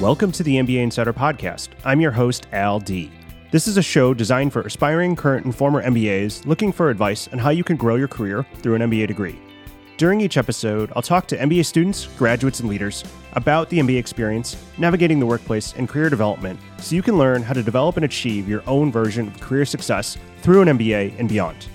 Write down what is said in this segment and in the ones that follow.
Welcome to the MBA Insider Podcast. I'm your host, Al Dea. This is a show designed for aspiring, current, and former MBAs looking for advice on how you can grow your career through an MBA degree. During each episode, I'll talk to MBA students, graduates, and leaders about the MBA experience, navigating the workplace, and career development so you can learn how to develop and achieve your own version of career success through an MBA and beyond.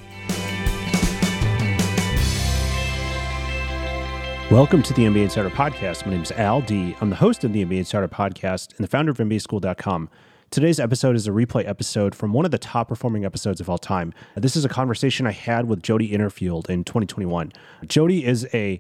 Welcome to the MBA Insider Podcast. My name is Al Dea. I'm the host of the MBA Insider Podcast and the founder of MBASchooled.com. Today's episode is a replay episode from one of the top performing episodes of all time. This is a conversation I had with Jodi Innerfield in 2021. Jodi is a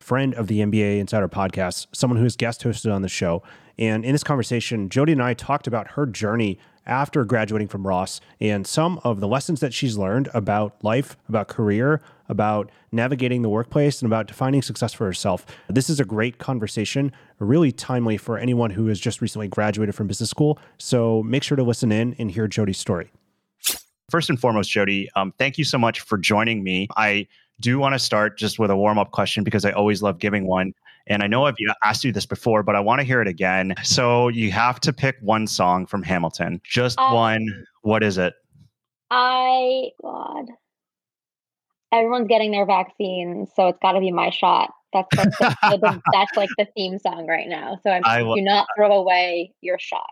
friend of the MBA Insider Podcast, someone who has guest hosted on the show. And in this conversation, Jodi and I talked about her journey after graduating from Ross and some of the lessons that she's learned about life, about career, about navigating the workplace, and about defining success for herself. This is a great conversation, really timely for anyone who has just recently graduated from business school. So make sure to listen in and hear Jodi's story. First and foremost, Jodi, um, thank you so much for joining me. I do want to start just with a warm up question because I always love giving one. And I know I've asked you this before, but I want to hear it again. So you have to pick one song from Hamilton, just um, one. What is it? I, God. Everyone's getting their vaccine, so it's got to be my shot. That's like the, the, that's like the theme song right now. So I'm I, do not throw away your shot.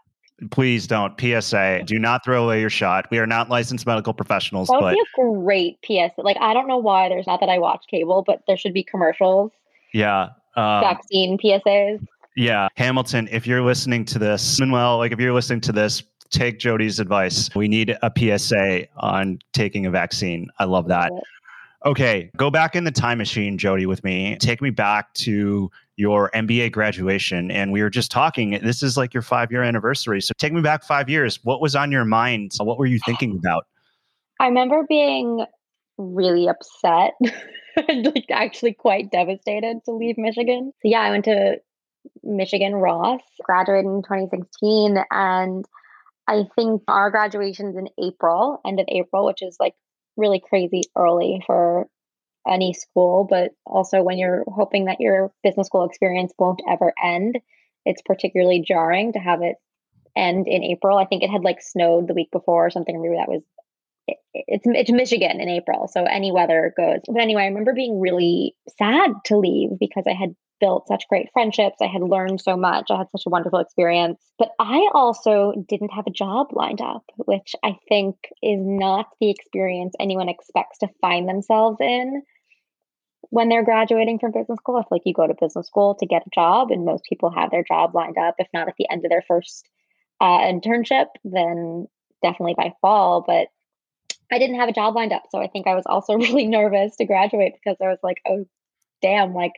Please don't. PSA: Do not throw away your shot. We are not licensed medical professionals. That would but... be a great PSA. Like I don't know why there's not that I watch cable, but there should be commercials. Yeah, um, vaccine PSAs. Yeah, Hamilton, if you're listening to this, Manuel, like if you're listening to this, take Jodi's advice. We need a PSA on taking a vaccine. I love that. Okay, go back in the time machine, Jodi, with me. Take me back to your MBA graduation. And we were just talking, this is like your five year anniversary. So take me back five years. What was on your mind? What were you thinking about? I remember being really upset like actually quite devastated to leave Michigan. So yeah, I went to Michigan Ross, graduated in 2016, and I think our graduation's in April, end of April, which is like really crazy early for any school, but also when you're hoping that your business school experience won't ever end, it's particularly jarring to have it end in April. I think it had like snowed the week before or something. Maybe that was it's it's Michigan in April, so any weather goes. But anyway, I remember being really sad to leave because I had built such great friendships. I had learned so much. I had such a wonderful experience. But I also didn't have a job lined up, which I think is not the experience anyone expects to find themselves in when they're graduating from business school. I feel like you go to business school to get a job, and most people have their job lined up, if not at the end of their first uh, internship, then definitely by fall. But I didn't have a job lined up. So I think I was also really nervous to graduate because I was like, oh, damn, like,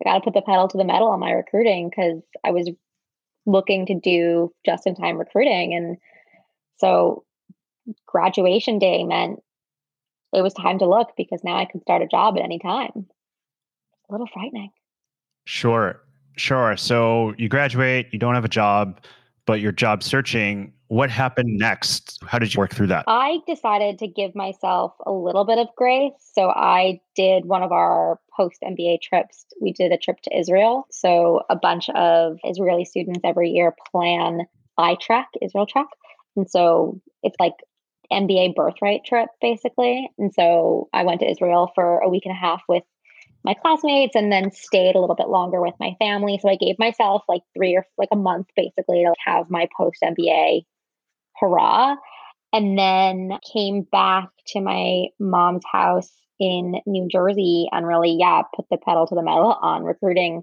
I got to put the pedal to the metal on my recruiting because I was looking to do just in time recruiting. And so graduation day meant it was time to look because now I could start a job at any time. A little frightening. Sure. Sure. So you graduate, you don't have a job, but you're job searching what happened next? How did you work through that? I decided to give myself a little bit of grace. So I did one of our post MBA trips. We did a trip to Israel. So a bunch of Israeli students every year plan iTrek, Israel Trek. And so it's like MBA birthright trip basically. And so I went to Israel for a week and a half with my classmates and then stayed a little bit longer with my family. So I gave myself like three or like a month basically to have my post MBA hurrah. And then came back to my mom's house in New Jersey and really, yeah, put the pedal to the metal on recruiting.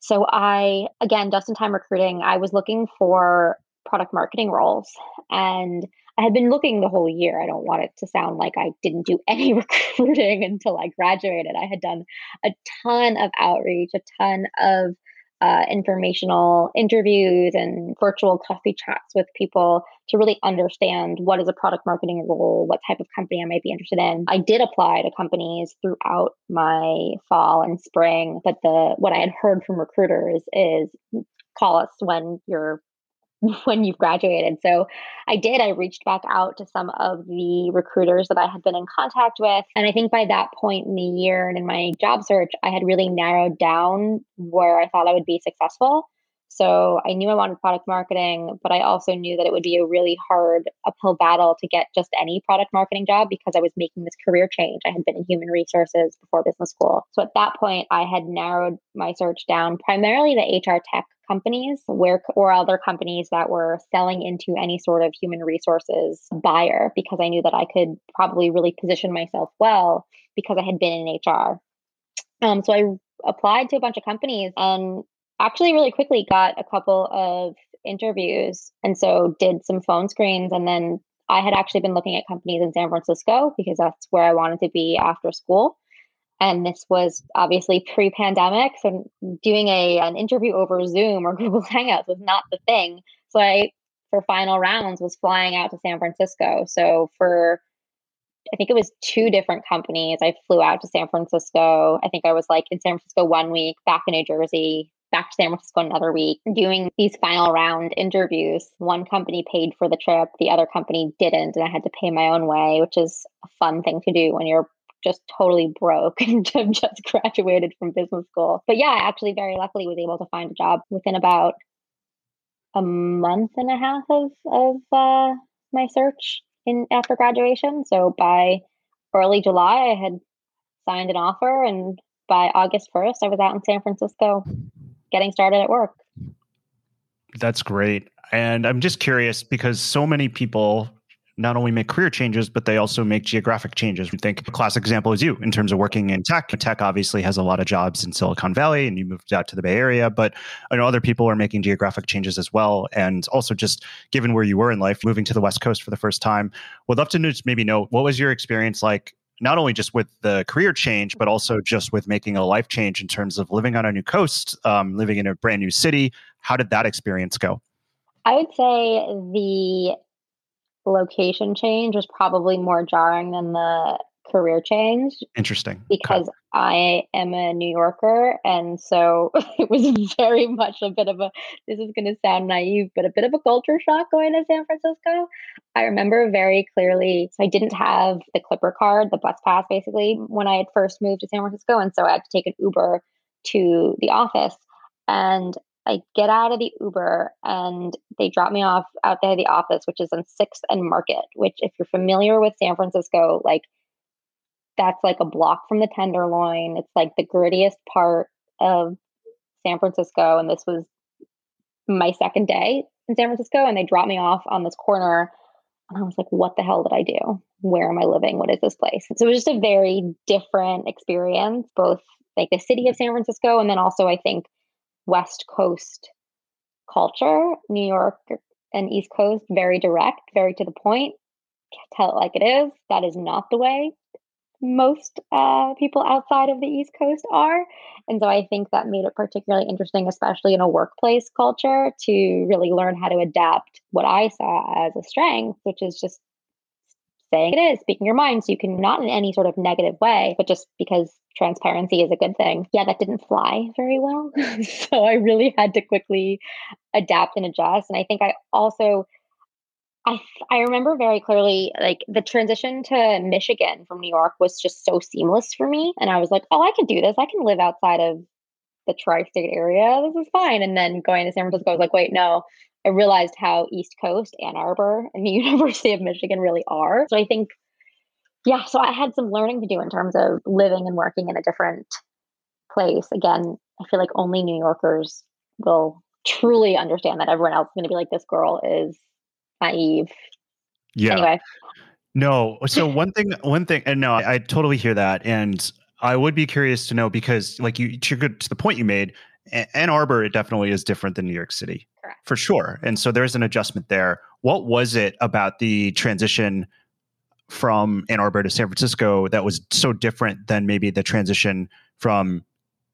So I, again, just in time recruiting, I was looking for product marketing roles and I had been looking the whole year. I don't want it to sound like I didn't do any recruiting until I graduated. I had done a ton of outreach, a ton of uh, informational interviews and virtual coffee chats with people to really understand what is a product marketing role, what type of company I might be interested in. I did apply to companies throughout my fall and spring, but the what I had heard from recruiters is call us when you're when you've graduated. So I did. I reached back out to some of the recruiters that I had been in contact with. And I think by that point in the year and in my job search, I had really narrowed down where I thought I would be successful. So I knew I wanted product marketing, but I also knew that it would be a really hard uphill battle to get just any product marketing job because I was making this career change. I had been in human resources before business school. So at that point, I had narrowed my search down primarily to HR tech companies where or other companies that were selling into any sort of human resources buyer because I knew that I could probably really position myself well because I had been in HR. Um, so I applied to a bunch of companies and actually really quickly got a couple of interviews and so did some phone screens and then I had actually been looking at companies in San Francisco because that's where I wanted to be after school. And this was obviously pre-pandemic, so doing a an interview over Zoom or Google Hangouts was not the thing. So I, for final rounds, was flying out to San Francisco. So for I think it was two different companies. I flew out to San Francisco. I think I was like in San Francisco one week, back in New Jersey, back to San Francisco another week, doing these final round interviews. One company paid for the trip, the other company didn't, and I had to pay my own way, which is a fun thing to do when you're just totally broke and just graduated from business school. But yeah, I actually very luckily was able to find a job within about a month and a half of of uh, my search in after graduation. So by early July, I had signed an offer, and by August first, I was out in San Francisco, getting started at work. That's great. And I'm just curious because so many people not only make career changes, but they also make geographic changes. We think a classic example is you in terms of working in tech. Tech obviously has a lot of jobs in Silicon Valley and you moved out to the Bay Area, but I know other people are making geographic changes as well. And also just given where you were in life, moving to the West Coast for the first time, would love to maybe know what was your experience like not only just with the career change, but also just with making a life change in terms of living on a new coast, um, living in a brand new city. How did that experience go? I would say the location change was probably more jarring than the career change. Interesting. Because. I am a New Yorker. And so it was very much a bit of a, this is going to sound naive, but a bit of a culture shock going to San Francisco. I remember very clearly, so I didn't have the Clipper card, the bus pass basically, when I had first moved to San Francisco. And so I had to take an Uber to the office. And I get out of the Uber and they drop me off out there the office, which is on 6th and Market, which, if you're familiar with San Francisco, like that's like a block from the Tenderloin. It's like the grittiest part of San Francisco. And this was my second day in San Francisco. And they dropped me off on this corner. And I was like, what the hell did I do? Where am I living? What is this place? So it was just a very different experience, both like the city of San Francisco and then also, I think, West Coast culture, New York and East Coast, very direct, very to the point. Tell it like it is. That is not the way most uh, people outside of the East Coast are. And so I think that made it particularly interesting, especially in a workplace culture, to really learn how to adapt what I saw as a strength, which is just saying it is, speaking your mind. So you can not in any sort of negative way, but just because transparency is a good thing. Yeah, that didn't fly very well. so I really had to quickly adapt and adjust. And I think I also I I remember very clearly like the transition to Michigan from New York was just so seamless for me. And I was like, oh, I can do this. I can live outside of the tri-state area. This is fine. And then going to San Francisco, I was like, wait, no. I realized how East Coast, Ann Arbor, and the University of Michigan really are. So I think yeah, so I had some learning to do in terms of living and working in a different place. Again, I feel like only New Yorkers will truly understand that everyone else is going to be like, this girl is naive. Yeah. Anyway. No. Uh, so one thing, one thing, and no, I, I, totally hear that. And I would be curious to know because, like, you to the point you made, Ann Arbor, it definitely is different than New York City. Correct. For sure. And so there's an adjustment there. What was it about the transition? from Ann Arbor to San Francisco that was so different than maybe the transition from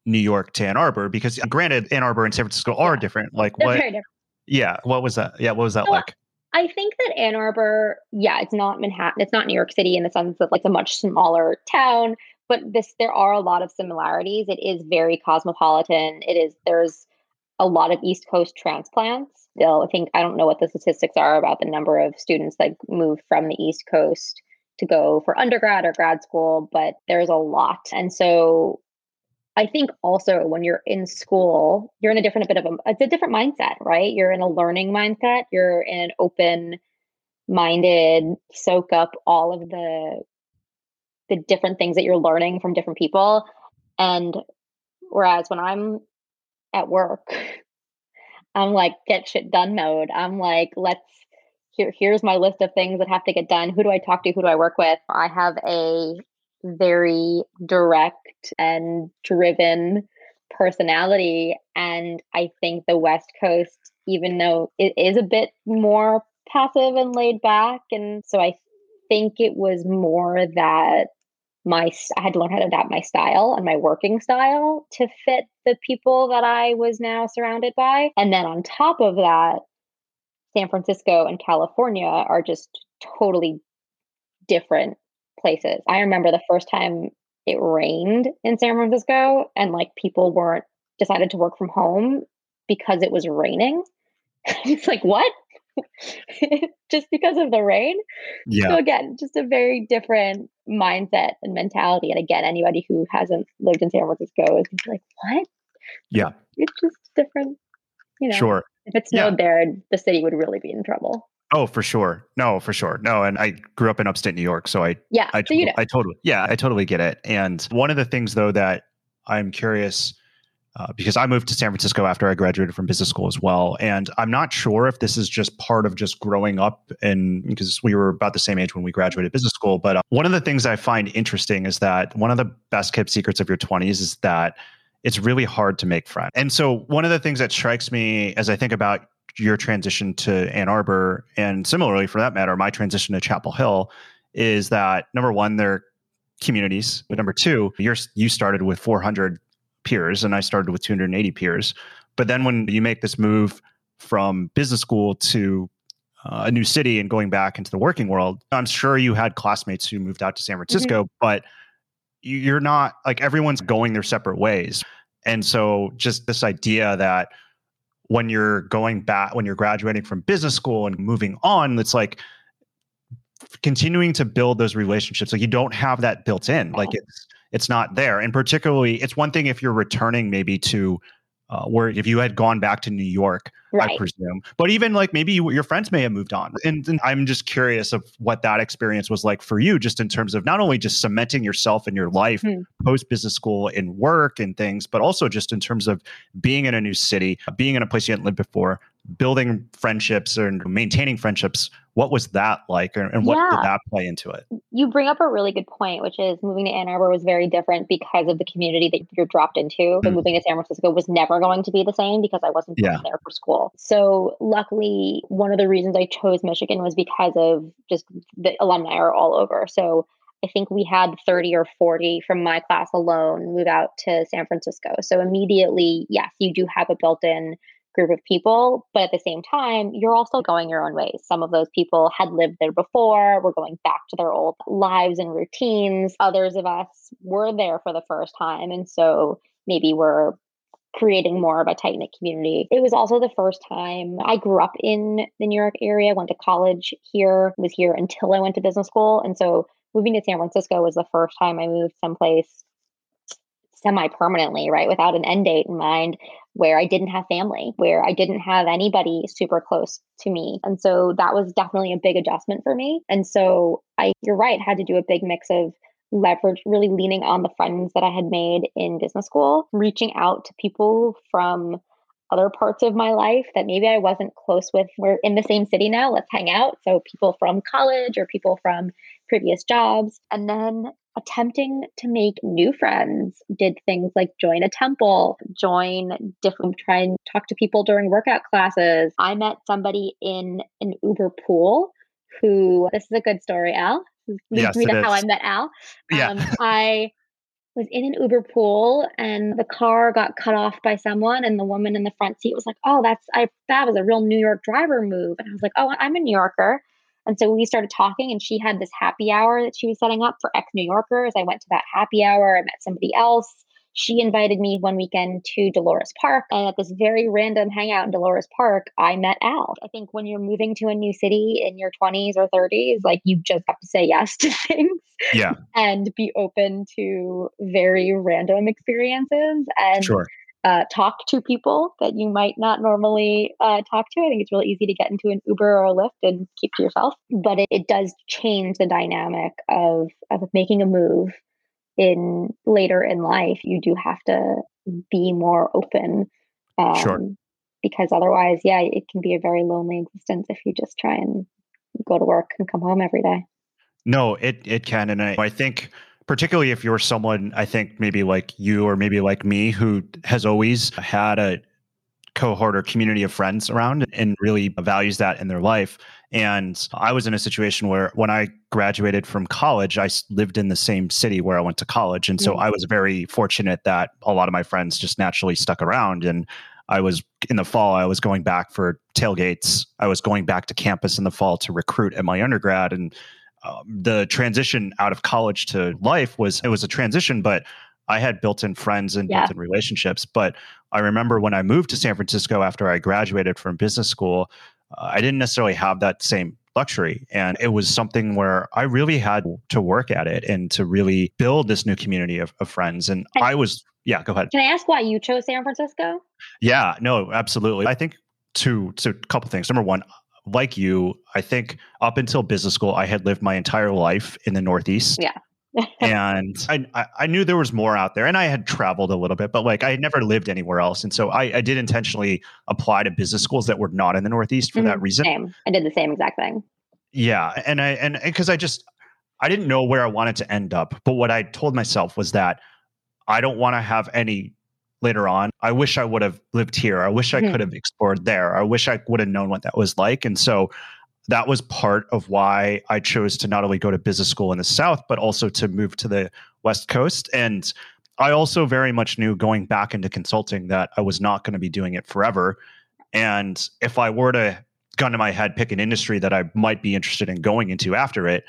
New York to Ann Arbor? Because granted, Ann Arbor and San Francisco are different. Like They're what? Different. Yeah, what was that? Yeah, what was that so like? I think that Ann Arbor, yeah, it's not Manhattan. It's not New York City in the sense that like a much smaller town, but this there are a lot of similarities. It is very cosmopolitan. It is there's a lot of East Coast transplants still. I think I don't know what the statistics are about the number of students that move from the East Coast to go for undergrad or grad school, but there's a lot. And so I think also when you're in school, you're in a different a bit of a it's a different mindset, right? You're in a learning mindset. You're in an open minded, soak up all of the the different things that you're learning from different people. And whereas when I'm at work, I'm like get shit done mode. I'm like, let's here here's my list of things that have to get done. Who do I talk to? Who do I work with? I have a very direct and driven personality. And I think the West Coast, even though it is a bit more passive and laid back, and so I think it was more that my I had to learn how to adapt my style and my working style to fit the people that I was now surrounded by. And then on top of that, San Francisco and California are just totally different places. I remember the first time it rained in San Francisco and like people weren't decided to work from home because it was raining. it's like, what? just because of the rain? Yeah. So again, just a very different mindset and mentality. And again, anybody who hasn't lived in San Francisco is like, what? Yeah. It's just different, you know. Sure. If it snowed yeah. there, the city would really be in trouble. Oh, for sure. No, for sure. No, and I grew up in upstate New York, so I yeah, I, so you know. I totally yeah, I totally get it. And one of the things though that I'm curious uh, because I moved to San Francisco after I graduated from business school as well, and I'm not sure if this is just part of just growing up and because we were about the same age when we graduated business school. But uh, one of the things I find interesting is that one of the best kept secrets of your 20s is that it's really hard to make friends. And so one of the things that strikes me as I think about your transition to Ann Arbor, and similarly for that matter, my transition to Chapel Hill, is that number one, they're communities, but number two, you're you started with 400 peers, and I started with 280 peers. But then when you make this move from business school to uh, a new city and going back into the working world, I'm sure you had classmates who moved out to San Francisco, mm-hmm. but you're not like everyone's going their separate ways. And so just this idea that when you're going back when you're graduating from business school and moving on it's like continuing to build those relationships. Like you don't have that built in. Like it's it's not there. And particularly it's one thing if you're returning maybe to uh, where if you had gone back to New York, right. I presume. But even like maybe you, your friends may have moved on. And, and, I'm just curious of what that experience was like for you, just in terms of not only just cementing yourself in your life hmm. post business school and work and things, but also just in terms of being in a new city, being in a place you hadn't lived before, building friendships and maintaining friendships what was that like and what yeah. did that play into it you bring up a really good point which is moving to ann arbor was very different because of the community that you're dropped into mm. but moving to san francisco was never going to be the same because i wasn't yeah. there for school so luckily one of the reasons i chose michigan was because of just the alumni are all over so I think we had 30 or 40 from my class alone move out to San Francisco. So immediately, yes, you do have a built in group of people. But at the same time, you're also going your own ways. Some of those people had lived there before, were going back to their old lives and routines. Others of us were there for the first time. And so maybe we're creating more of a tight knit community. It was also the first time I grew up in the New York area, went to college here, was here until I went to business school. And so moving to San Francisco was the first time I moved someplace semi permanently, right? Without an end date in mind, where I didn't have family, where I didn't have anybody super close to me. And so that was definitely a big adjustment for me. And so I, you're right, had to do a big mix of leverage, really leaning on the friends that I had made in business school, reaching out to people from other parts of my life that maybe I wasn't close with. We're in the same city now, let's hang out. So people from college or people from previous jobs. And then attempting to make new friends did things like join a temple join different try and talk to people during workout classes. I met somebody in an uber pool who this is a good story al. Leads yes, me to how i met al. Yeah. Um, i was in an uber pool and the car got cut off by someone and the woman in the front seat was like oh that's i that was a real new york driver move. And i was like oh i'm a new yorker and so we started talking, and she had this happy hour that she was setting up for ex New Yorkers. I went to that happy hour. I met somebody else. she invited me one weekend to Dolores Park. And at this very random hangout in Dolores Park, I met Al. I think when you're moving to a new city in your 20s or 30s, like you just have to say yes to things. Yeah. and be open to very random experiences. And sure uh, talk to people that you might not normally uh, talk to. I think it's really easy to get into an Uber or a Lyft and keep to yourself, but it, it does change the dynamic of of making a move in later in life. You do have to be more open, um, sure. because otherwise, yeah, it can be a very lonely existence if you just try and go to work and come home every day. No, it it can, and I, I think particularly if you're someone I think maybe like you or maybe like me who has always had a cohort or community of friends around and really values that in their life. And I was in a situation where when I graduated from college, I lived in the same city where I went to college. And so mm-hmm. I was very fortunate that a lot of my friends just naturally stuck around. And I was in the fall, I was going back for tailgates. I was going back to campus in the fall to recruit at my undergrad. And um, the transition out of college to life was it was a transition, but I had built-in friends and yeah. built-in relationships. But I remember when I moved to San Francisco after I graduated from business school, uh, I didn't necessarily have that same luxury. And it was something where I really had to work at it and to really build this new community of, of friends. And I was, yeah, go ahead. Can I ask why you chose San Francisco? Yeah, no, absolutely. I think two, so a couple things. Number one, like you, I think up until business school, I had lived my entire life in the Northeast. Yeah. and I, I knew there was more out there and I had traveled a little bit, but like I had never lived anywhere else. And so I, I did intentionally apply to business schools that were not in the Northeast for mm-hmm. that reason. Same. I did the same exact thing. Yeah. And I, and because I just, I didn't know where I wanted to end up. But what I told myself was that I don't want to have any later on. I wish I would have lived here. I wish I mm-hmm. could have explored there. I wish I would have known what that was like. And so that was part of why I chose to not only go to business school in the South, but also to move to the West Coast. And I also very much knew going back into consulting that I was not going to be doing it forever. And if I were to gun to my head, pick an industry that I might be interested in going into after it,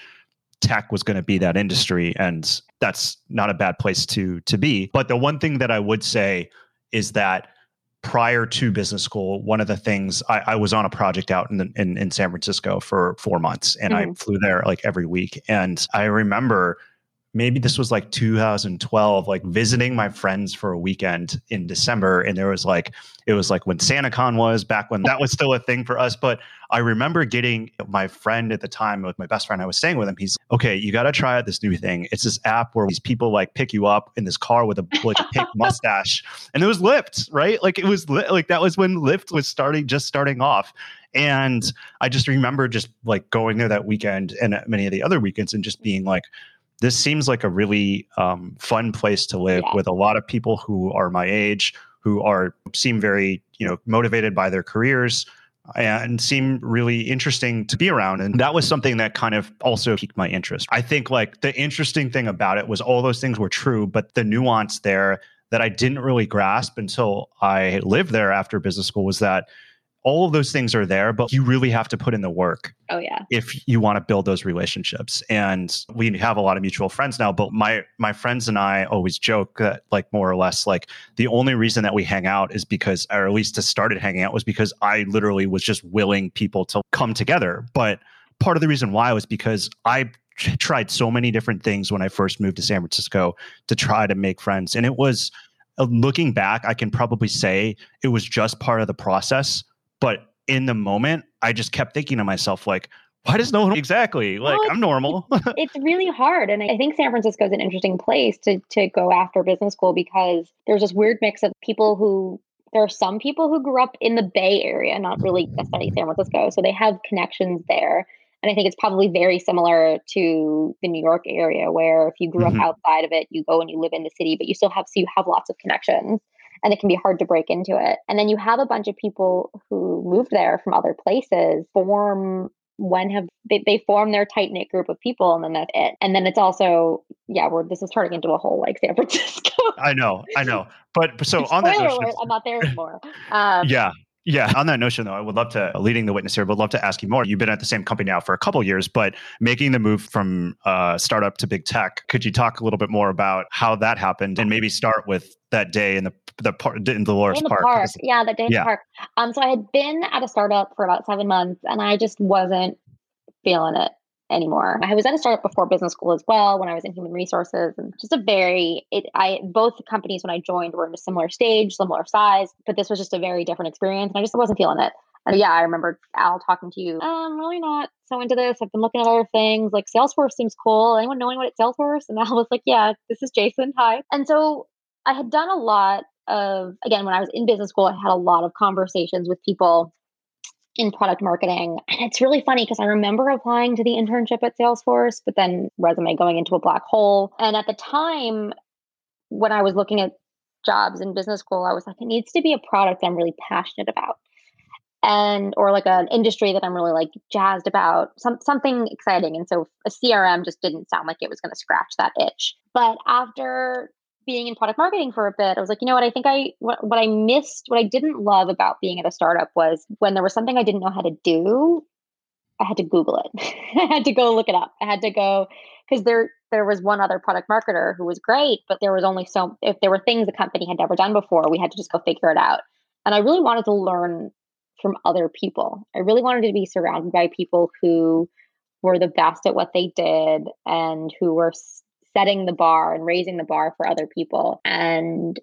tech was going to be that industry and that's not a bad place to to be but the one thing that i would say is that prior to business school one of the things i, I was on a project out in, the, in, in san francisco for four months and mm-hmm. i flew there like every week and i remember maybe this was like 2012 like visiting my friends for a weekend in december and there was like it was like when santacon was back when that was still a thing for us but i remember getting my friend at the time with my best friend i was staying with him he's okay you got to try out this new thing. It's this app where these people like pick you up in this car with a like a pink mustache. And it was lyft right? Like it was like that was when lyft was starting just starting off. And I just remember just like going there that weekend and many of the other weekends and just being like, this seems like a really um, fun place to live yeah. with a lot of people who are my age who are seem very you know motivated by their careers and seem really interesting to be around and that was something that kind of also piqued my interest i think like the interesting thing about it was all those things were true but the nuance there that i didn't really grasp until i lived there after business school was that all of those things are there, but you really have to put in the work. Oh yeah. If you want to build those relationships. And we have a lot of mutual friends now, but my my friends and I always joke that like more or less like the only reason that we hang out is because or at least to started hanging out was because I literally was just willing people to come together. But part of the reason why was because I tried so many different things when I first moved to San Francisco to try to make friends and it was uh, looking back I can probably say it was just part of the process but in the moment, I just kept thinking to myself, like, why does no one exactly like well, I'm normal? it's really hard. And I think San Francisco is an interesting place to to go after business school because there's this weird mix of people who there are some people who grew up in the Bay Area, not really necessarily San Francisco. So they have connections there. And I think it's probably very similar to the New York area where if you grew mm-hmm. up outside of it, you go and you live in the city, but you still have so you have lots of connections and it can be hard to break into it. And then you have a bunch of people who move there from other places, form when have they, they form their tight knit group of people and then that's it. And then it's also, yeah, we're this is turning into a whole like San Francisco. I know, I know. But so on that alert, I'm not there anymore. Um, yeah. Yeah. On that notion, though, I would love to leading the witness here. Would love to ask you more. You've been at the same company now for a couple years, but making the move from uh, startup to big tech. Could you talk a little bit more about how that happened, and maybe start with that day in the the park in Dolores in the Park? park. Yeah, that day in Yeah. the park. Um, so I had been at a startup for about seven months, and I just wasn't feeling it anymore. I was at a startup before business school as well when I was in human resources and just a very it I both companies when I joined were in a similar stage, similar size, but this was just a very different experience and I just wasn't feeling it. And yeah, I remember Al talking to you. "Oh, I'm really not so into this. I've been looking at other things. Like Salesforce seems cool. Anyone knowing what it's Salesforce? And Al was like, Yeah, this is Jason. Hi. And so I had done a lot of again when I was in business school, I had a lot of conversations with people in product marketing. And it's really funny because I remember applying to the internship at Salesforce, but then resume going into a black hole. And at the time, when I was looking at jobs in business school, I was like, it needs to be a product I'm really passionate about. And or like an industry that I'm really like jazzed about, some something exciting. And so a CRM just didn't sound like it was going to scratch that itch. But after being in product marketing for a bit, I was like, you know what? I think I what, what I missed, what I didn't love about being at a startup was when there was something I didn't know how to do, I had to Google it. I had to go look it up. I had to go because there there was one other product marketer who was great, but there was only so if there were things the company had never done before, we had to just go figure it out. And I really wanted to learn from other people. I really wanted to be surrounded by people who were the best at what they did and who were setting the bar and raising the bar for other people. And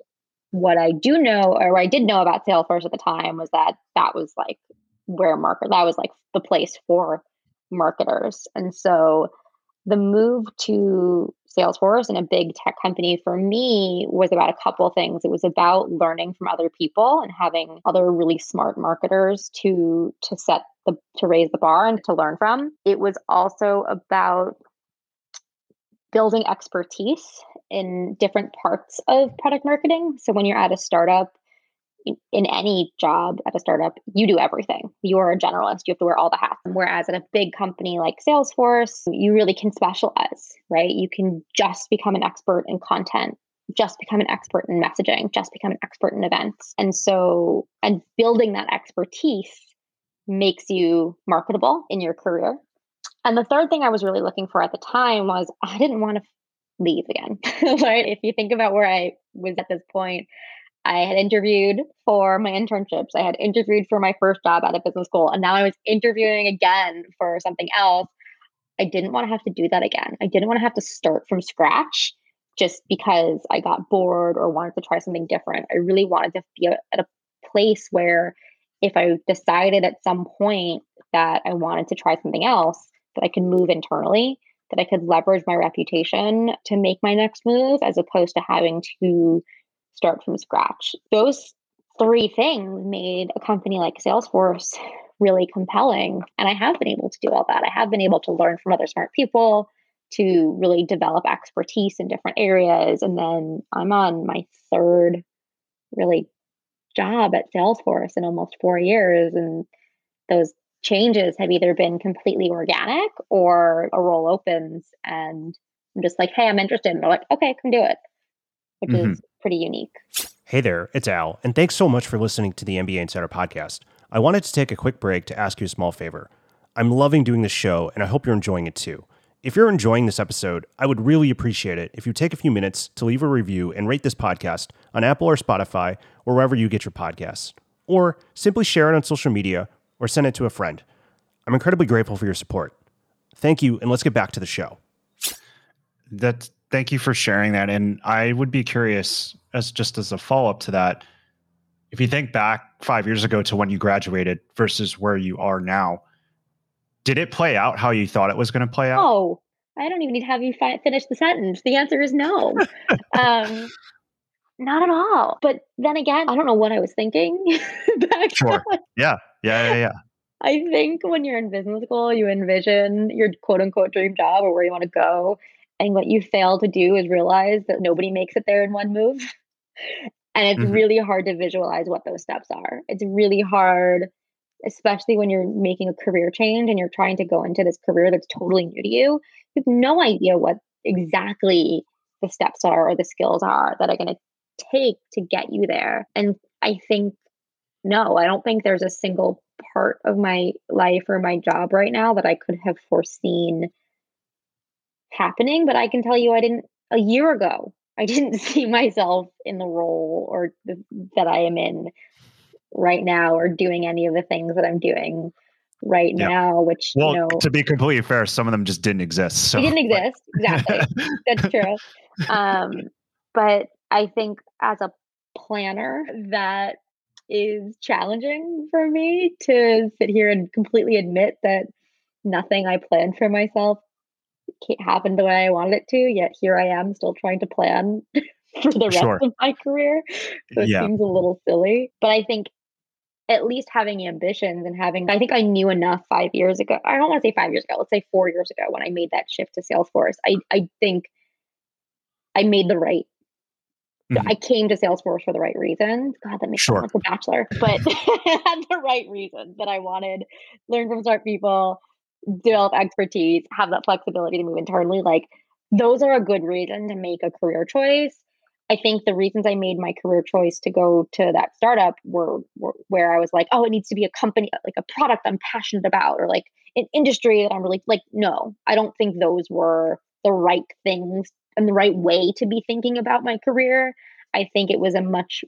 what I do know, or what I did know about Salesforce at the time, was that that was like where market that was like the place for marketers. And so the move to Salesforce and a big tech company for me was about a couple things. It was about learning from other people and having other really smart marketers to to set the to raise the bar and to learn from. It was also about building expertise in different parts of product marketing. So when you're at a startup, in, any job at a startup, you do everything. You're a generalist. You have to wear all the hats. Whereas at a big company like Salesforce, you really can specialize, right? You can just become an expert in content, just become an expert in messaging, just become an expert in events. And so, and building that expertise makes you marketable in your career. And the third thing I was really looking for at the time was I didn't want to leave again, right? If you think about where I was at this point, I had interviewed for my internships. I had interviewed for my first job out of business school, and now I was interviewing again for something else. I didn't want to have to do that again. I didn't want to have to start from scratch just because I got bored or wanted to try something different. I really wanted to be at a place where if I decided at some point that I wanted to try something else, that I could move internally, that I could leverage my reputation to make my next move as opposed to having to start from scratch. Those three things made a company like Salesforce really compelling. And I have been able to do all that. I have been able to learn from other smart people, to really develop expertise in different areas. And then I'm on my third really job at Salesforce in almost four years. And those changes have either been completely organic or a role opens and I'm just like, hey, I'm interested. And they're like, okay, come do it, which Mhm. is pretty unique. Hey there, it's Al, and thanks so much for listening to the MBA Insider podcast. I wanted to take a quick break to ask you a small favor. I'm loving doing this show, and I hope you're enjoying it too. If you're enjoying this episode, I would really appreciate it if you take a few minutes to leave a review and rate this podcast on Apple or Spotify or wherever you get your podcasts, or simply share it on social media or send it to a friend. I'm incredibly grateful for your support. Thank you, and let's get back to the show. That thank you for sharing that. And I would be curious, as just as a follow up to that, if you think back five years ago to when you graduated versus where you are now, did it play out how you thought it was going to play out? Oh, I don't even need to have you fi- finish the sentence. The answer is no. um, not at all. But then again, I don't know what I was thinking back Sure. then. Yeah, yeah, yeah, yeah. I think when you're in business school, you envision your quote unquote dream job or where you want to go. And what you fail to do is realize that nobody makes it there in one move. And it's Mhm. really hard to visualize what those steps are. It's really hard, especially when you're making a career change and you're trying to go into this career that's totally new to you. You have no idea what exactly the steps are or the skills are that are going to take to get you there. And I think no, I don't think there's a single part of my life or my job right now that I could have foreseen happening. But I can tell you, I didn't a year ago. I didn't see myself in the role or the, that I am in right now or doing any of the things that I'm doing right now, which well, you know, to be completely fair, some of them just didn't exist. So they didn't exist. Exactly. That's true. Um, but I think as a planner, that is challenging for me to sit here and completely admit that nothing I planned for myself happened the way I wanted it to. Yet here I am still trying to plan for the rest sure. of my career. So it yeah. seems a little silly. But I think at least having ambitions and having, I think I knew enough five years ago. I don't want to say five years ago, let's say four years ago when I made that shift to Salesforce. I, I think I made the right Mm-hmm. I came to Salesforce for the right reasons. God, that makes sure. sense like a bachelor, but had the right reasons that I wanted learn from smart people, develop expertise, have that flexibility to move internally. Like those are a good reason to make a career choice. I think the reasons I made my career choice to go to that startup were, were where I was like, oh, it needs to be a company, like a product I'm passionate about, or like an industry that I'm really like. No, I don't think those were the right things and the right way to be thinking about my career. I think it was a much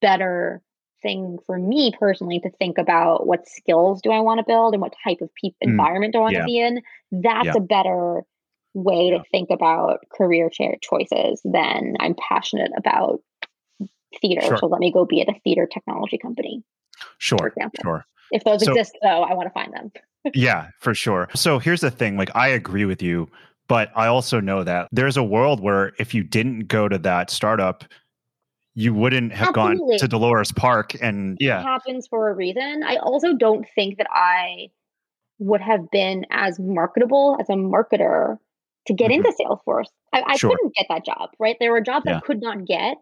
better thing for me personally to think about what skills do I want to build and what type of pe- mm, environment do I want yeah. to be in. That's yeah. a better way yeah. to think about career choices than I'm passionate about theater. Sure. So let me go be at a theater technology company. Sure. For example. Sure. If those so, exist though, I want to find them. yeah, for sure. So here's the thing, like I agree with you but I also know that there's a world where if you didn't go to that startup, you wouldn't have Absolutely. gone to Dolores Park. And yeah, it happens for a reason. I also don't think that I would have been as marketable as a marketer to get mm-hmm. into Salesforce. I, I sure. couldn't get that job, right? There were jobs yeah. I could not get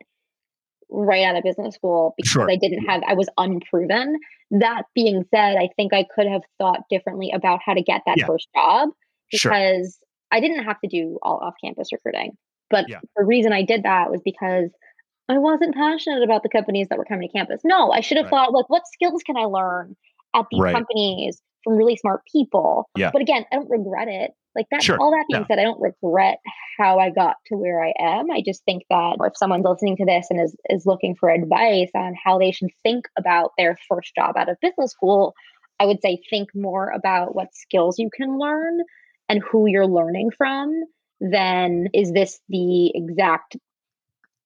right out of business school because sure. I didn't have, I was unproven. That being said, I think I could have thought differently about how to get that yeah. first job because. I didn't have to do all off campus recruiting. But yeah. the reason I did that was because I wasn't passionate about the companies that were coming to campus. No, I should have right. thought, like, what skills can I learn at these right. companies from really smart people? Yeah. But again, I don't regret it. Like that, sure. all that being said, I don't regret how I got to where I am. I just think that if someone's listening to this and is is looking for advice on how they should think about their first job out of business school, I would say think more about what skills you can learn and who you're learning from, then is this the exact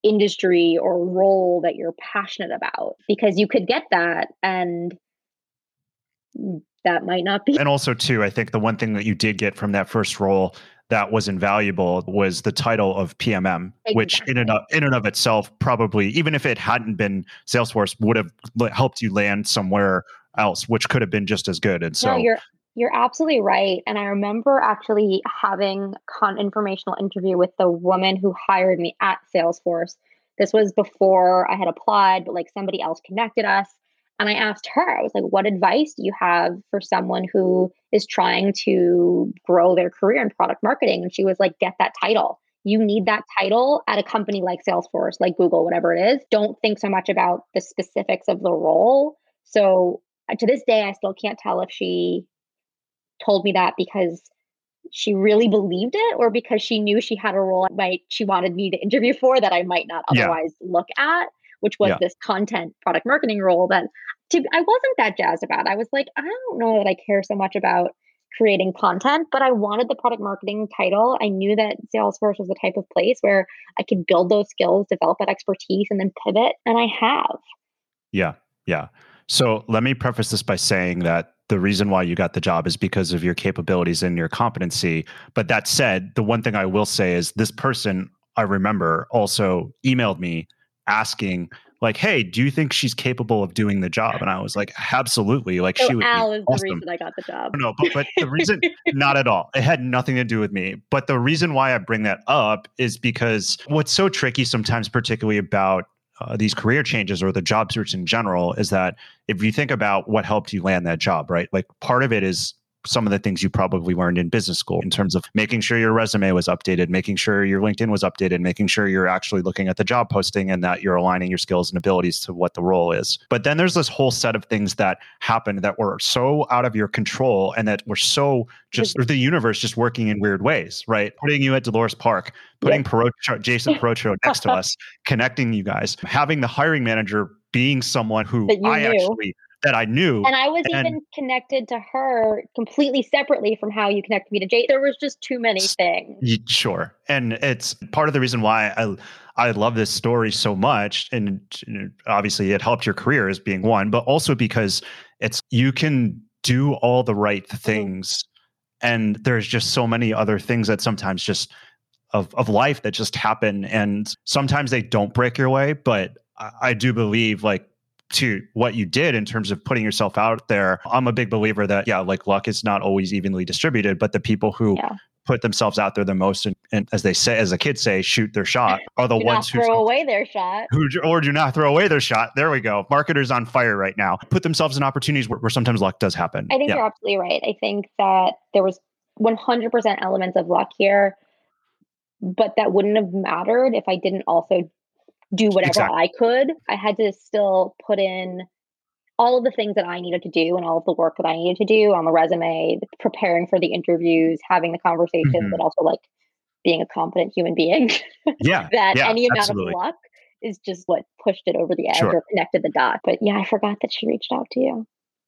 industry or role that you're passionate about? Because you could get that and that might not be. And also, too, I think the one thing that you did get from that first role that was invaluable was the title of PMM, exactly. which in and, of, in and of itself probably, even if it hadn't been Salesforce, would have helped you land somewhere else, which could have been just as good. And so no, you're you're absolutely right. And I remember actually having con informational interview with the woman who hired me at Salesforce. This was before I had applied, but like somebody else connected us. And I asked her, I was like, what advice do you have for someone who is trying to grow their career in product marketing? And she was like, get that title. You need that title at a company like Salesforce, like Google, whatever it is. Don't think so much about the specifics of the role. So uh, to this day, I still can't tell if she told me that because she really believed it or because she knew she had a role might she wanted me to interview for that I might not otherwise yeah. look at, which was yeah. this content product marketing role that to, I wasn't that jazzed about. I was like, I don't know that I care so much about creating content, but I wanted the product marketing title. I knew that Salesforce was the type of place where I could build those skills, develop that expertise, and then pivot. And I have. Yeah. Yeah. So let me preface this by saying that the reason why you got the job is because of your capabilities and your competency. But that said, the one thing I will say is this person I remember also emailed me asking like, "Hey, do you think she's capable of doing the job?" And I was like, "Absolutely!" Like so she would. Al is awesome. the reason I got the job. No, but but the reason, not at all. It had nothing to do with me. But the reason why I bring that up is because what's so tricky sometimes, particularly about uh, these career changes or the job search in general is that if you think about what helped you land that job, right? Like part of it is some of the things you probably learned in business school in terms of making sure your resume was updated, making sure your LinkedIn was updated, making sure you're actually looking at the job posting and that you're aligning your skills and abilities to what the role is. But then there's this whole set of things that happen that were so out of your control and that were so just the universe just working in weird ways, right? Putting you at Dolores Park, putting yeah. Jason Perocho next to us, connecting you guys, having the hiring manager being someone who I knew. actually that I knew. And I was and, even connected to her completely separately from how you connected me to Jay. There was just too many things. Sure. And it's part of the reason why I I love this story so much. And obviously it helped your career as being one, but also because it's you can do all the right mm-hmm. things. And there's just so many other things that sometimes just of, of life that just happen. And sometimes they don't break your way, but I, I do believe like to what you did in terms of putting yourself out there, I'm a big believer that, yeah, like luck is not always evenly distributed, but the people who yeah. put themselves out there the most and, and, as they say, as the kids say, shoot their shot are the do ones who throw away their shot. Who, or do not throw away their shot. There we go. Marketers on fire right now. Put themselves in opportunities where, where sometimes luck does happen. I think yeah. you're absolutely right. I think that there was 100% elements of luck here, but that wouldn't have mattered if I didn't also do whatever exactly. I could. I had to still put in all of the things that I needed to do and all of the work that I needed to do on the resume, preparing for the interviews, having the conversations, mm-hmm. but also like being a competent human being. Yeah. that yeah, any amount absolutely. of luck is just what pushed it over the edge sure. or connected the dot. But yeah, I forgot that she reached out to you.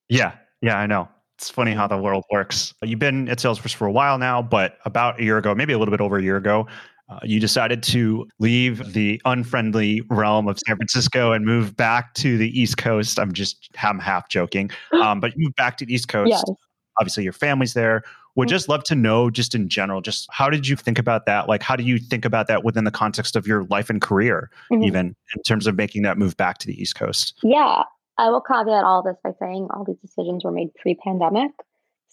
Yeah. Yeah, I know. It's funny how the world works. You've been at Salesforce for a while now, but about a year ago, maybe a little bit over a year ago, uh, you decided to leave the unfriendly realm of San Francisco and move back to the East Coast. I'm just I'm half joking, um, but you moved back to the East Coast. Yes. Obviously, your family's there. Would mm-hmm. just love to know, just in general, just how did you think about that? Like, how do you think about that within the context of your life and career, mm-hmm. even in terms of making that move back to the East Coast? Yeah, I will caveat all this by saying all these decisions were made pre-pandemic,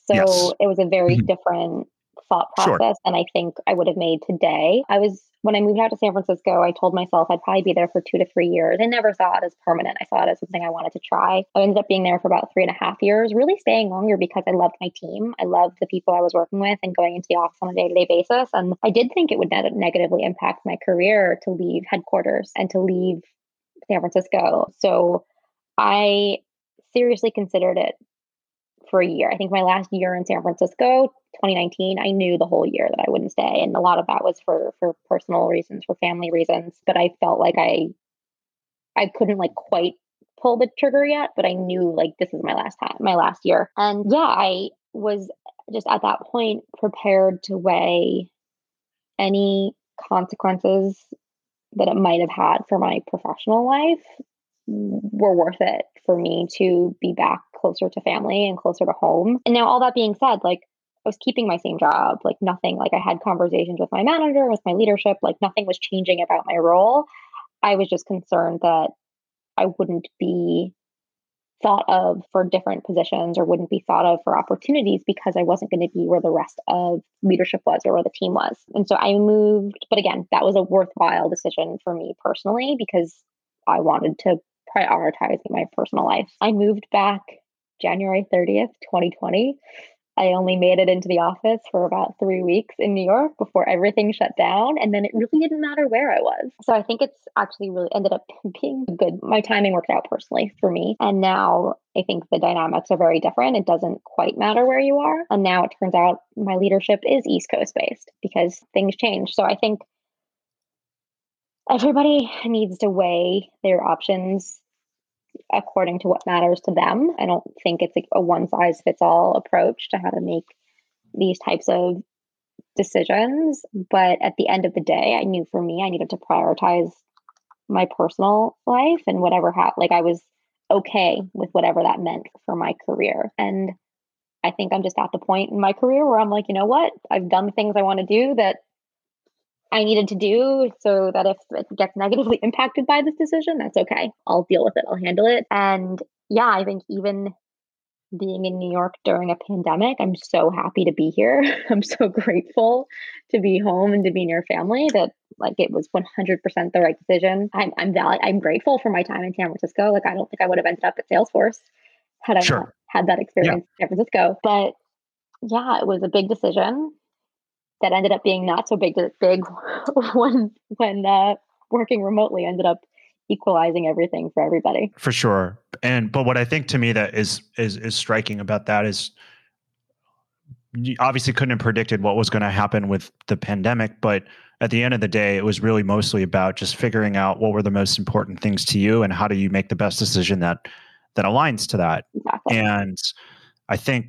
so yes. it was a very mm-hmm. different thought process sure. than I think I would have made today. I was when I moved out to San Francisco, I told myself I'd probably be there for two to three years. I never saw it as permanent. I saw it as something I wanted to try. I ended up being there for about three and a half years, really staying longer because I loved my team. I loved the people I was working with and going into the office on a day to day basis. And I did think it would ne- negatively impact my career to leave headquarters and to leave San Francisco. So I seriously considered it for a year. I think my last year in San Francisco, 2019, I knew the whole year that I wouldn't stay, and a lot of that was for for personal reasons, for family reasons. But I felt like I I couldn't like quite pull the trigger yet, but I knew like this is my last time, my last year. And yeah, I was just at that point prepared to weigh any consequences that it might have had for my professional life were worth it for me to be back closer to family and closer to home. And now, all that being said, like I was keeping my same job, like nothing, like I had conversations with my manager, with my leadership, like nothing was changing about my role. I was just concerned that I wouldn't be thought of for different positions or wouldn't be thought of for opportunities because I wasn't going to be where the rest of leadership was or where the team was. And so I moved, but again, that was a worthwhile decision for me personally because I wanted to prioritize my personal life. I moved back January 30th, 2020. I only made it into the office for about three weeks in New York before everything shut down. And then it really didn't matter where I was. So I think it's actually really ended up being good. My timing worked out personally for me. And now I think the dynamics are very different. It doesn't quite matter where you are. And now it turns out my leadership is East Coast based because things change. So I think everybody needs to weigh their options according to what matters to them. I don't think it's a one size fits all approach to how to make these types of decisions. But at the end of the day, I knew for me, I needed to prioritize my personal life and whatever happened. Like I was okay with whatever that meant for my career. And I think I'm just at the point in my career where I'm like, you know what? I've done the things I want to do that I needed to do so that if it gets negatively impacted by this decision, that's okay. I'll deal with it. I'll handle it. And yeah, I think even being in New York during a pandemic, I'm so happy to be here. I'm so grateful to be home and to be near family that like it was 100% the right decision. I'm I'm val- I'm grateful for my time in San Francisco. Like I don't think I would have ended up at Salesforce had I sure. not had that experience yeah. in San Francisco. But yeah, it was a big decision that ended up being not so big big when when uh, working remotely ended up equalizing everything for everybody. For sure. And but what I think to me that is is is striking about that is you obviously couldn't have predicted what was going to happen with the pandemic, but at the end of the day, it was really mostly about just figuring out what were the most important things to you and how do you make the best decision that that aligns to that. Exactly. And I think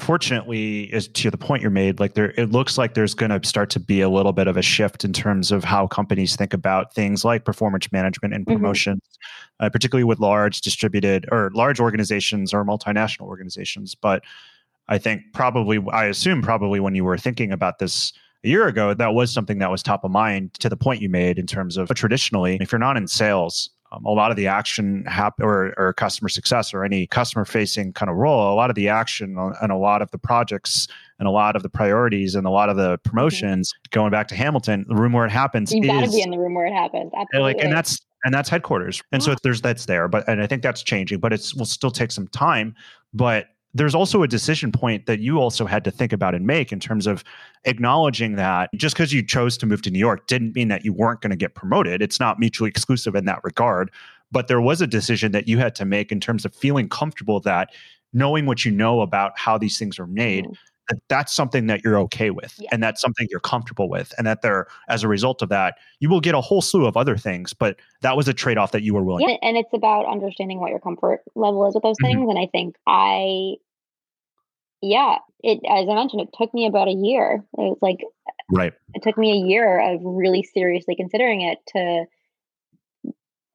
fortunately is to the point you're made like there it looks like there's going to start to be a little bit of a shift in terms of how companies think about things like performance management and promotions mm-hmm. uh, particularly with large distributed or large organizations or multinational organizations but i think probably i assume probably when you were thinking about this a year ago that was something that was top of mind to the point you made in terms of traditionally if you're not in sales um, a lot of the action happen or, or customer success or any customer facing kind of role a lot of the action and a lot of the projects and a lot of the priorities and a lot of the mm-hmm. promotions mm-hmm. going back to hamilton the room where it happens you got to be in the room where it happens absolutely and like and that's and that's headquarters and so there's that's there but and i think that's changing but it's will still take some time but there's also a decision point that you also had to think about and make in terms of acknowledging that just because you chose to move to New York didn't mean that you weren't going to get promoted. It's not mutually exclusive in that regard. But there was a decision that you had to make in terms of feeling comfortable that knowing what you know about how these things are made, mm that that's something that you're okay with yeah. and that's something you're comfortable with and that there as a result of that you will get a whole slew of other things but that was a trade-off that you were willing yeah and it's about understanding what your comfort level is with those mm-hmm. things and i think i yeah it as i mentioned it took me about a year it was like right it took me a year of really seriously considering it to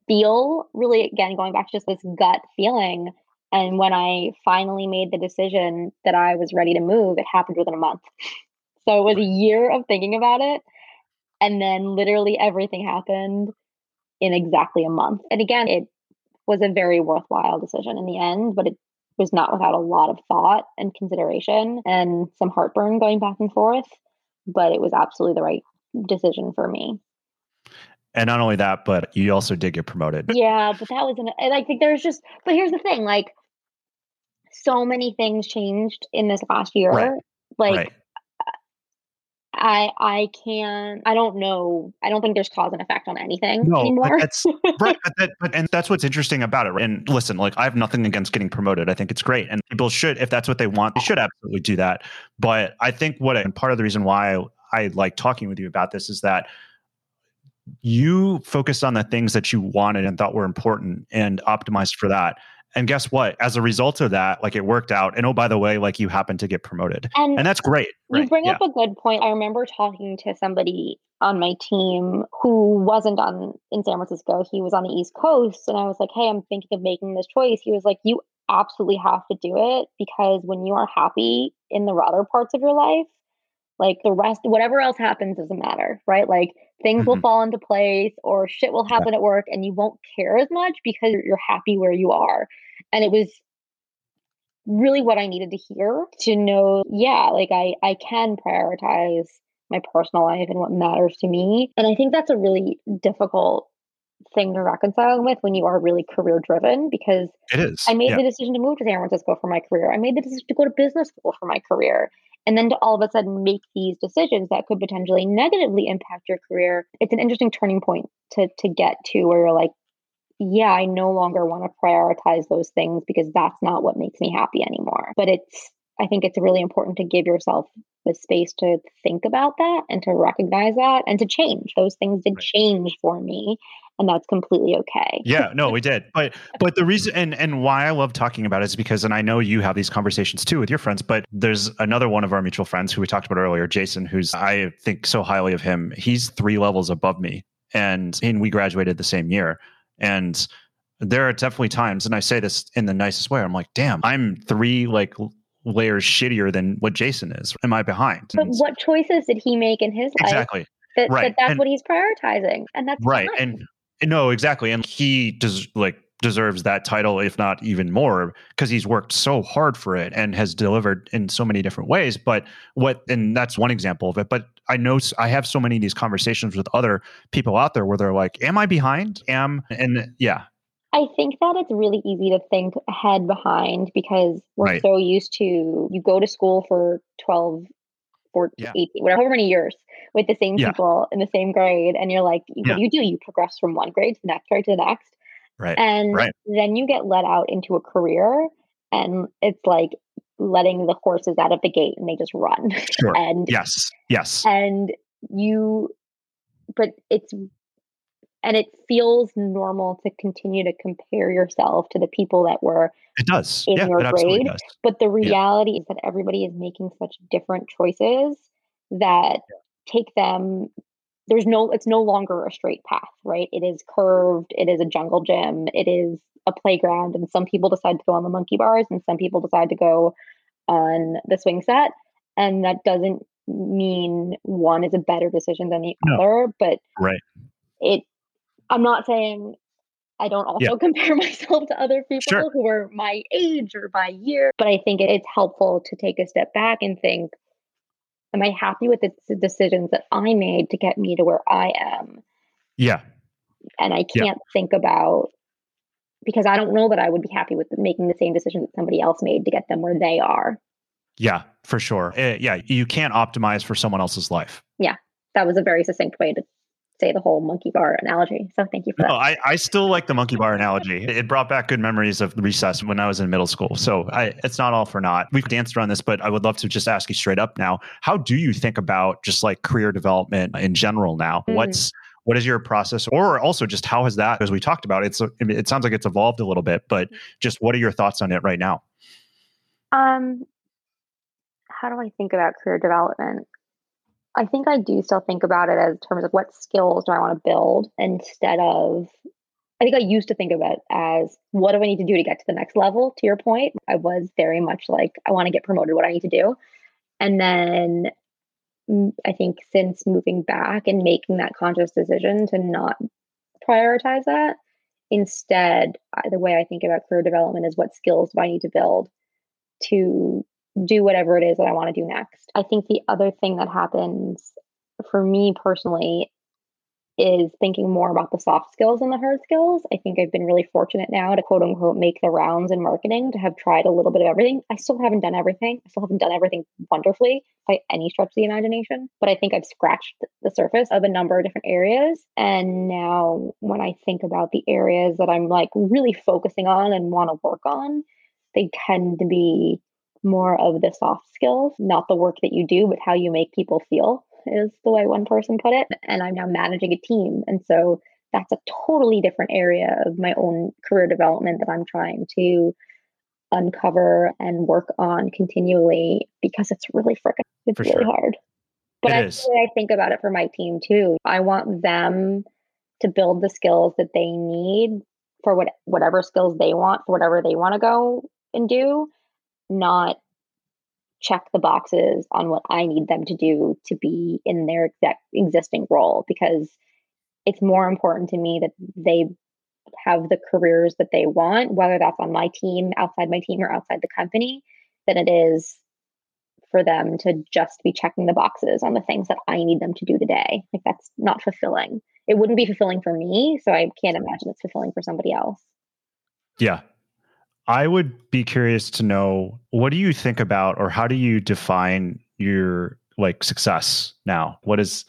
feel really again going back to just this gut feeling and when I finally made the decision that I was ready to move, it happened within a month. So it was a year of thinking about it. And then literally everything happened in exactly a month. And again, it was a very worthwhile decision in the end, but it was not without a lot of thought and consideration and some heartburn going back and forth. But it was absolutely the right decision for me. And not only that, but you also did get promoted. Yeah, but that was an. And I think there's just. But here's the thing: like, so many things changed in this last year. Right. Like, right. I I can I don't know I don't think there's cause and effect on anything no, anymore. That's right, but, that, but and that's what's interesting about it. And listen, like I have nothing against getting promoted. I think it's great, and people should, if that's what they want, they should absolutely do that. But I think what and part of the reason why I, I like talking with you about this is that you focused on the things that you wanted and thought were important and optimized for that and guess what? As a result of that like it worked out. And oh by the way like you happened to get promoted. And, and that's great. you right? bring yeah. up a good point. I remember talking to somebody on my team who wasn't on in san francisco. He was on the east coast. And i was like hey i'm thinking of making this choice. He was like you absolutely have to do it because when you are happy in the other parts of your life like the rest whatever else happens doesn't matter right? Like things mm-hmm. will fall into place or shit will happen yeah. at work and you won't care as much because you're happy where you are and it was really what i needed to hear to know yeah like i i can prioritize my personal life and what matters to me and i think that's a really difficult thing to reconcile with when you are really career driven because it is. I made yeah. the decision to move to San Francisco for my career. I made the decision to go to business school for my career and then to all of a sudden make these decisions that could potentially negatively impact your career it's an interesting turning point to to get to where you're like yeah i no longer want to prioritize those things because that's not what makes me happy anymore but it's i think it's really important to give yourself the space to think about that and to recognize that and to change those things did right. change for me and that's completely okay. yeah, no, we did. But but the reason and and why I love talking about it is because and I know you have these conversations too with your friends, but there's another one of our mutual friends who we talked about earlier, Jason, who's I think so highly of him. He's 3 levels above me and and we graduated the same year. And there are definitely times and I say this in the nicest way. I'm like, "Damn, I'm 3 like layers shittier than what Jason is. Am I behind?" But what choices did he make in his life? Exactly. That, right. That that's and, what he's prioritizing. And that's right. Fine. And no, exactly. And he does like deserves that title, if not even more, because he's worked so hard for it and has delivered in so many different ways. But what, and that's one example of it. But I know I have so many of these conversations with other people out there where they're like, Am I behind? Am, and yeah. I think that it's really easy to think ahead behind because we're Right. so used to you go to school for 12, 14, Yeah. 18, whatever however many years with the same Yeah. people in the same grade. And you're like, what Yeah. do you do? You progress from one grade to the next grade to the next. Right. And Right. then you get let out into a career and it's like letting the horses out of the gate and they just run. Sure. and Yes. Yes. and you but it's and it feels normal to continue to compare yourself to the people that were It does. in yeah, your grade. does. but the reality is that everybody is making such different choices that take them there's no it's no longer a straight path right it is curved it is a jungle gym it is a playground and some people decide to go on the monkey bars and some people decide to go on the swing set and that doesn't mean one is a better decision than the No. other but Right. it i'm not saying i don't also Yeah. compare myself to other people Sure. who are my age or my year but i think it's helpful to take a step back and think am i happy with the decisions that i made to get me to where i am Yeah. and i can't think about because i don't know that i would be happy with making the same decisions that somebody else made to get them where they are Yeah. For sure. Eh, yeah. You can't optimize for someone else's life. Yeah, that was a very succinct way to say the whole monkey bar analogy so thank you for that No, I, I still like the monkey bar analogy. It brought back good memories of recess when I was in middle school. So I, it's not all for naught. We've danced around this, but I would love to just ask you straight up now. How do you think about just like career development in general now? Mm. What's what is your process, or also just how has that? As we talked about, it's it sounds like it's evolved a little bit, but just what are your thoughts on it right now? Um, how do I think about career development? I think I do still think about it as terms of what skills do I want to build instead of. I think I used to think of it as what do I need to do to get to the next level. To your point, I was very much like I want to get promoted. What I need to do, and then mm, I think since moving back and making that conscious decision to not prioritize that, instead, the way I think about career development is what skills do I need to build to do whatever it is that I want to do next. I think the other thing that happens for me personally is thinking more about the soft skills and the hard skills. I think I've been really fortunate now to quote unquote make the rounds in marketing to have tried a little bit of everything. I still haven't done everything. I still haven't done everything wonderfully by any stretch of the imagination, but I think I've scratched the surface of a number of different areas. And now when I think about the areas that I'm like really focusing on and want to work on, they tend to be more of the soft skills, not the work that you do, but how you make people feel, is the way one person put it. And I'm now managing a team. And so that's a totally different area of my own career development that I'm trying to uncover and work on continually because it's really freaking it's For really sure. hard. But I. I think about it for my team too. I want them to build the skills that they need for what whatever skills they want for whatever they want to go and do, not check the boxes on what I need them to do to be in their exact existing role because it's more important to me that they have the careers that they want, whether that's on my team, outside my team, or outside the company, than it is for them to just be checking the boxes on the things that I need them to do today. Like that's not fulfilling. It wouldn't be fulfilling for me, so I can't imagine it's fulfilling for somebody else. Yeah. I would be curious to know what do you think about or how do you define your like success now? What is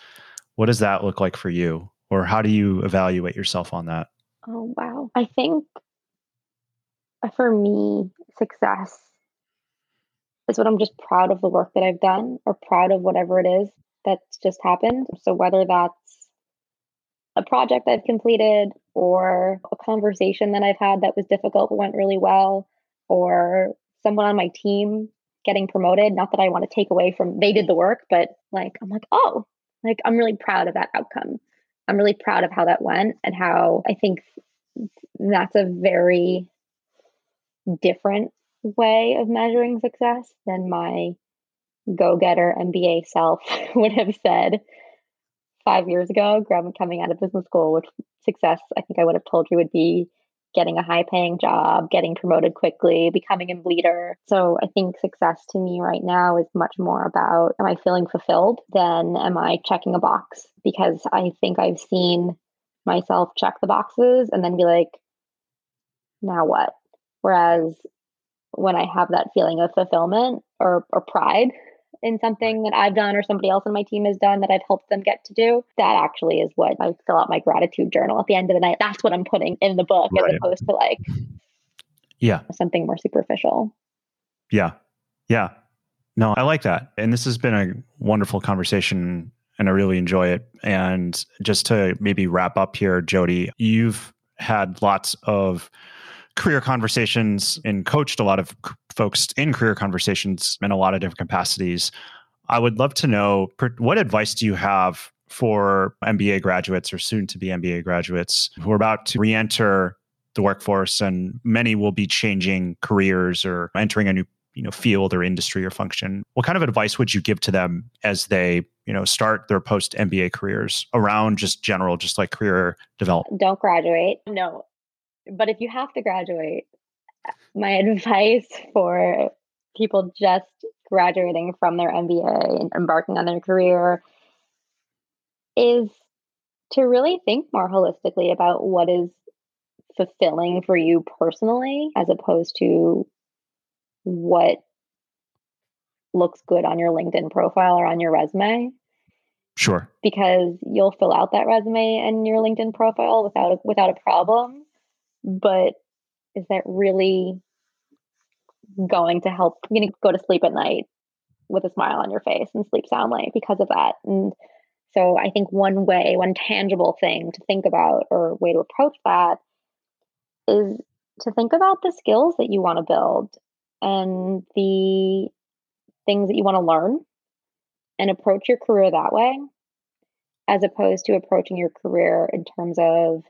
what does that look like for you? Or how do you evaluate yourself on that? Oh, wow. I think uh, for me, success is what I'm just proud of the work that I've done or proud of whatever it is that's just happened. So, whether that's a project I've completed or a conversation that I've had that was difficult but went really well, or someone on my team getting promoted. Not that I want to take away from they did the work, but like, I'm like, oh, like I'm really proud of that outcome. I'm really proud of how that went and how I think that's a very different way of measuring success than my go getter MBA self would have said five years ago, coming out of business school, which success I think I would have told you would be getting a high paying job, getting promoted quickly, becoming a leader. So I think success to me right now is much more about am I feeling fulfilled than am I checking a box? Because I think I've seen myself check the boxes and then be like, now what? Whereas when I have that feeling of fulfillment or, or pride in something that I've done or somebody else on my team has done that I've helped them get to do, that actually is what I fill out my gratitude journal at the end of the night. That's what I'm putting in the book right. as opposed to like yeah something more superficial. Yeah. Yeah. No, I like that. And this has been a wonderful conversation and I really enjoy it. And just to maybe wrap up here, Jodi, you've had lots of career conversations and coached a lot of folks in career conversations in a lot of different capacities. I would love to know what advice do you have for MBA graduates or soon to be MBA graduates who are about to re enter the workforce and many will be changing careers or entering a new you know field or industry or function? What kind of advice would you give to them as they you know start their post mba careers around just general just like career development don't graduate. No but if you have to graduate uh, my advice for people just graduating from their mba and embarking on their career is to really think more holistically about what is fulfilling for you personally as opposed to what looks good on your LinkedIn profile or on your resume. Sure. Because you'll fill out that resume and your LinkedIn profile without a, without a problem, but is that really going to help you know, go to sleep at night with a smile on your face and sleep soundly because of that? And so I think one way, one tangible thing to think about or way to approach that is to think about the skills that you want to build and the things that you want to learn and approach your career that way as opposed to approaching your career in terms of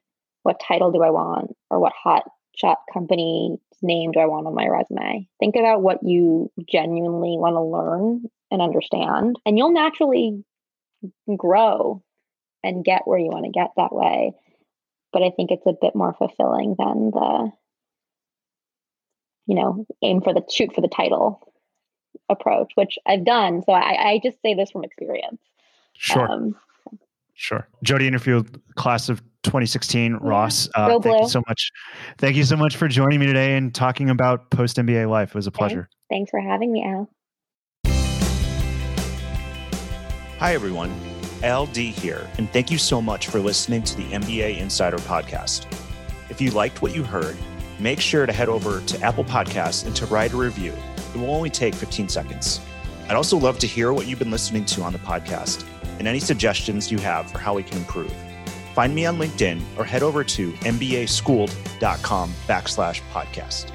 what title do I want or what hot shot company name do I want on my resume. Think about what you genuinely want to learn and understand, and you'll naturally grow and get where you want to get that way. But I think it's a bit more fulfilling than the you know, aim for the shoot for the title approach, which I've done. So I, I just say this from experience. Sure. Um, sure. Jodi Innerfield class of 2016. Yeah. Ross, uh, thank you so much. Thank you so much for joining me today and talking about post MBA life. It was a pleasure. Thanks. Thanks for having me, Al. Hi, everyone. Al Dea here, and thank you so much for listening to the MBA Insider podcast. If you liked what you heard, make sure to head over to Apple Podcasts and to write a review. It will only take 15 seconds. I'd also love to hear what you've been listening to on the podcast and any suggestions you have for how we can improve. Find me on LinkedIn or head over to mbaschooled.com backslash podcast.